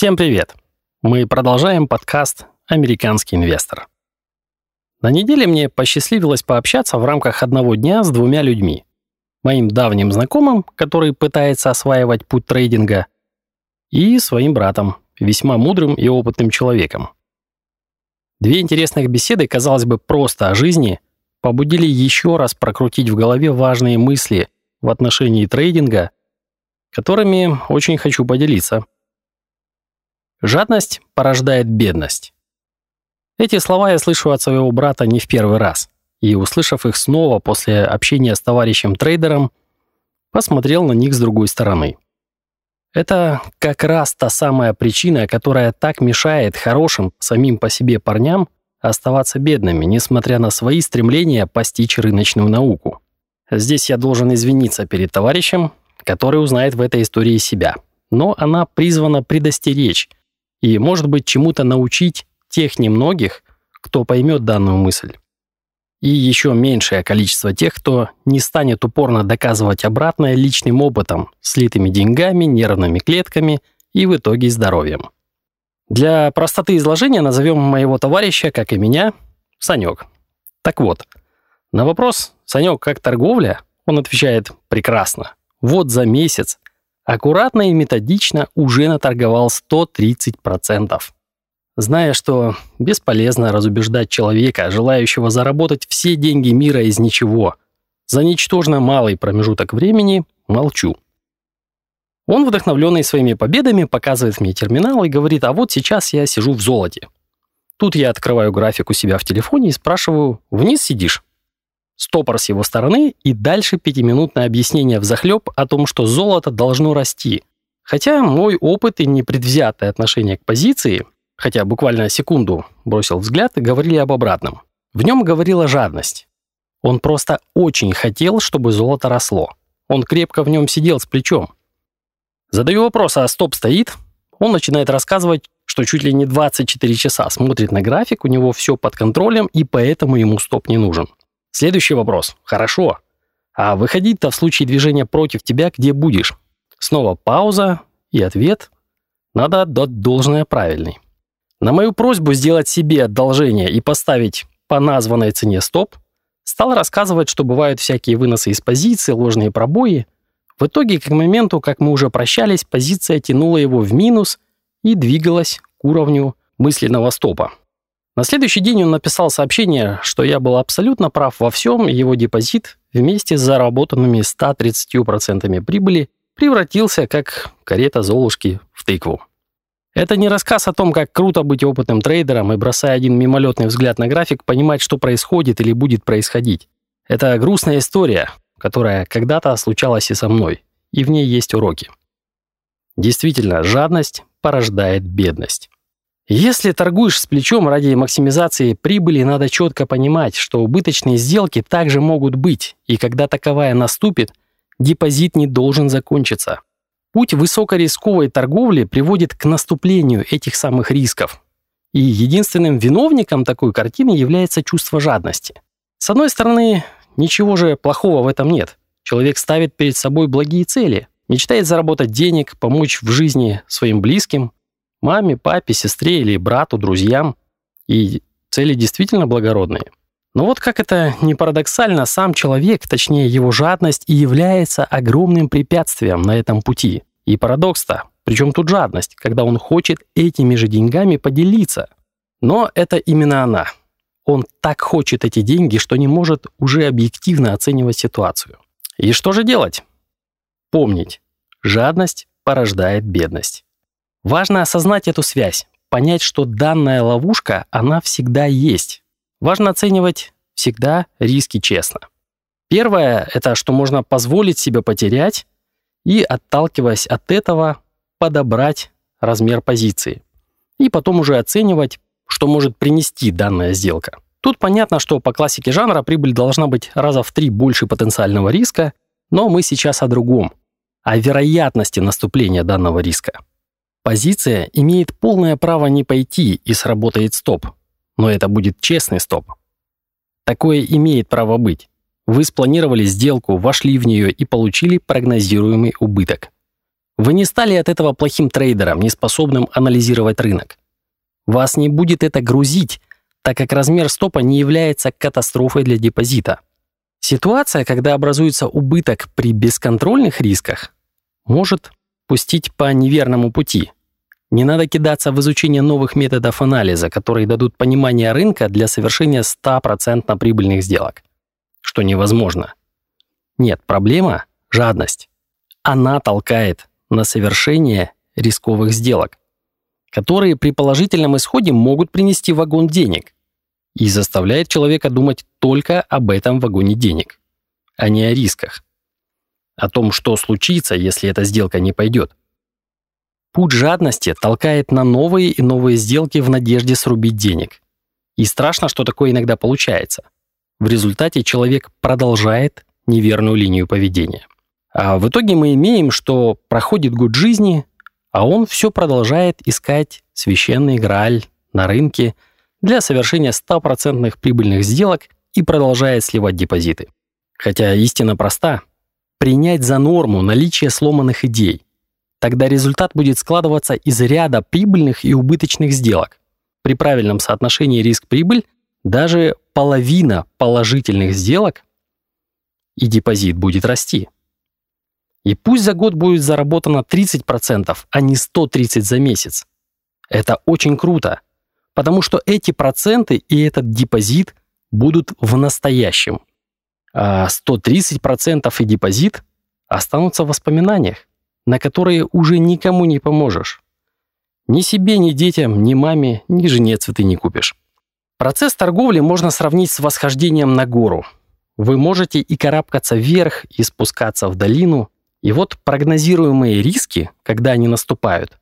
Всем привет! Мы продолжаем подкаст «Американский инвестор». На неделе мне посчастливилось пообщаться в рамках одного дня с двумя людьми. Моим давним знакомым, который пытается осваивать путь трейдинга, и своим братом, весьма мудрым и опытным человеком. Две интересных беседы, казалось бы, просто о жизни, побудили еще раз прокрутить в голове важные мысли в отношении трейдинга, которыми очень хочу поделиться. Жадность порождает бедность. Эти слова я слышу от своего брата не в первый раз, и, услышав их снова после общения с товарищем-трейдером, посмотрел на них с другой стороны. Это как раз та самая причина, которая так мешает хорошим самим по себе парням оставаться бедными, несмотря на свои стремления постичь рыночную науку. Здесь я должен извиниться перед товарищем, который узнает в этой истории себя. Но она призвана предостеречь и, может быть, чему-то научить тех немногих, кто поймет данную мысль. И еще меньшее количество тех, кто не станет упорно доказывать обратное личным опытом, слитыми деньгами, нервными клетками и в итоге здоровьем. Для простоты изложения назовем моего товарища, как и меня, Санек. Так вот, на вопрос «Санек, как торговля?» он отвечает «Прекрасно. Вот за месяц аккуратно и методично уже наторговал 130%. Зная, что бесполезно разубеждать человека, желающего заработать все деньги мира из ничего, за ничтожно малый промежуток времени, молчу. Он, вдохновленный своими победами, показывает мне терминал и говорит, а вот сейчас я сижу в золоте. Тут я открываю график у себя в телефоне и спрашиваю, вниз сидишь? Стопор с его стороны и дальше пятиминутное объяснение в захлеб о том, что золото должно расти. Хотя мой опыт и непредвзятое отношение к позиции, хотя буквально секунду бросил взгляд, говорили об обратном. В нем говорила жадность. Он просто очень хотел, чтобы золото росло. Он крепко в нем сидел с плечом. Задаю вопрос, а стоп стоит? Он начинает рассказывать, что чуть ли не 24 часа смотрит на график, у него все под контролем, и поэтому ему стоп не нужен. Следующий вопрос. Хорошо. А выходить-то в случае движения против тебя где будешь? Снова пауза и ответ. Надо отдать должное правильный. На мою просьбу сделать себе одолжение и поставить по названной цене стоп, стал рассказывать, что бывают всякие выносы из позиции, ложные пробои. В итоге, к моменту, как мы уже прощались, позиция тянула его в минус и двигалась к уровню мысленного стопа. На следующий день он написал сообщение, что я был абсолютно прав во всем, и его депозит вместе с заработанными 130% прибыли превратился, как карета Золушки, в тыкву. Это не рассказ о том, как круто быть опытным трейдером и, бросая один мимолетный взгляд на график, понимать, что происходит или будет происходить. Это грустная история, которая когда-то случалась и со мной, и в ней есть уроки. Действительно, жадность порождает бедность. Если торгуешь с плечом ради максимизации прибыли, надо четко понимать, что убыточные сделки также могут быть, и когда таковая наступит, депозит не должен закончиться. Путь высокорисковой торговли приводит к наступлению этих самых рисков. И единственным виновником такой картины является чувство жадности. С одной стороны, ничего же плохого в этом нет. Человек ставит перед собой благие цели, мечтает заработать денег, помочь в жизни своим близким, Маме, папе, сестре или брату, друзьям. И цели действительно благородные. Но вот как это не парадоксально, сам человек, точнее его жадность, и является огромным препятствием на этом пути. И парадокс-то, причем тут жадность, когда он хочет этими же деньгами поделиться. Но это именно она. Он так хочет эти деньги, что не может уже объективно оценивать ситуацию. И что же делать? Помнить, жадность порождает бедность. Важно осознать эту связь, понять, что данная ловушка, она всегда есть. Важно оценивать всегда риски честно. Первое – это что можно позволить себе потерять и, отталкиваясь от этого, подобрать размер позиции. И потом уже оценивать, что может принести данная сделка. Тут понятно, что по классике жанра прибыль должна быть раза в три больше потенциального риска, но мы сейчас о другом, о вероятности наступления данного риска. Позиция имеет полное право не пойти и сработает стоп, но это будет честный стоп. Такое имеет право быть. Вы спланировали сделку, вошли в нее и получили прогнозируемый убыток. Вы не стали от этого плохим трейдером, не способным анализировать рынок. Вас не будет это грузить, так как размер стопа не является катастрофой для депозита. Ситуация, когда образуется убыток при бесконтрольных рисках, может пустить по неверному пути. Не надо кидаться в изучение новых методов анализа, которые дадут понимание рынка для совершения 100% прибыльных сделок, что невозможно. Нет, проблема – жадность. Она толкает на совершение рисковых сделок, которые при положительном исходе могут принести вагон денег и заставляет человека думать только об этом вагоне денег, а не о рисках о том, что случится, если эта сделка не пойдет. Путь жадности толкает на новые и новые сделки в надежде срубить денег. И страшно, что такое иногда получается. В результате человек продолжает неверную линию поведения. А в итоге мы имеем, что проходит год жизни, а он все продолжает искать священный грааль на рынке для совершения стопроцентных прибыльных сделок и продолжает сливать депозиты. Хотя истина проста принять за норму наличие сломанных идей. Тогда результат будет складываться из ряда прибыльных и убыточных сделок. При правильном соотношении риск-прибыль даже половина положительных сделок и депозит будет расти. И пусть за год будет заработано 30%, а не 130 за месяц. Это очень круто, потому что эти проценты и этот депозит будут в настоящем 130% и депозит останутся в воспоминаниях, на которые уже никому не поможешь. Ни себе, ни детям, ни маме, ни жене цветы не купишь. Процесс торговли можно сравнить с восхождением на гору. Вы можете и карабкаться вверх, и спускаться в долину. И вот прогнозируемые риски, когда они наступают,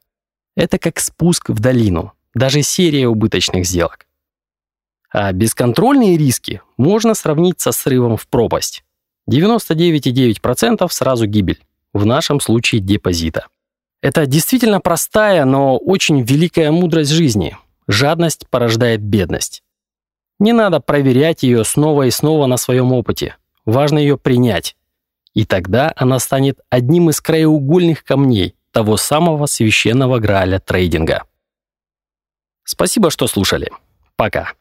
это как спуск в долину, даже серия убыточных сделок. А бесконтрольные риски можно сравнить со срывом в пропасть. 99,9% сразу гибель, в нашем случае депозита. Это действительно простая, но очень великая мудрость жизни. Жадность порождает бедность. Не надо проверять ее снова и снова на своем опыте. Важно ее принять. И тогда она станет одним из краеугольных камней того самого священного граля трейдинга. Спасибо, что слушали. Пока.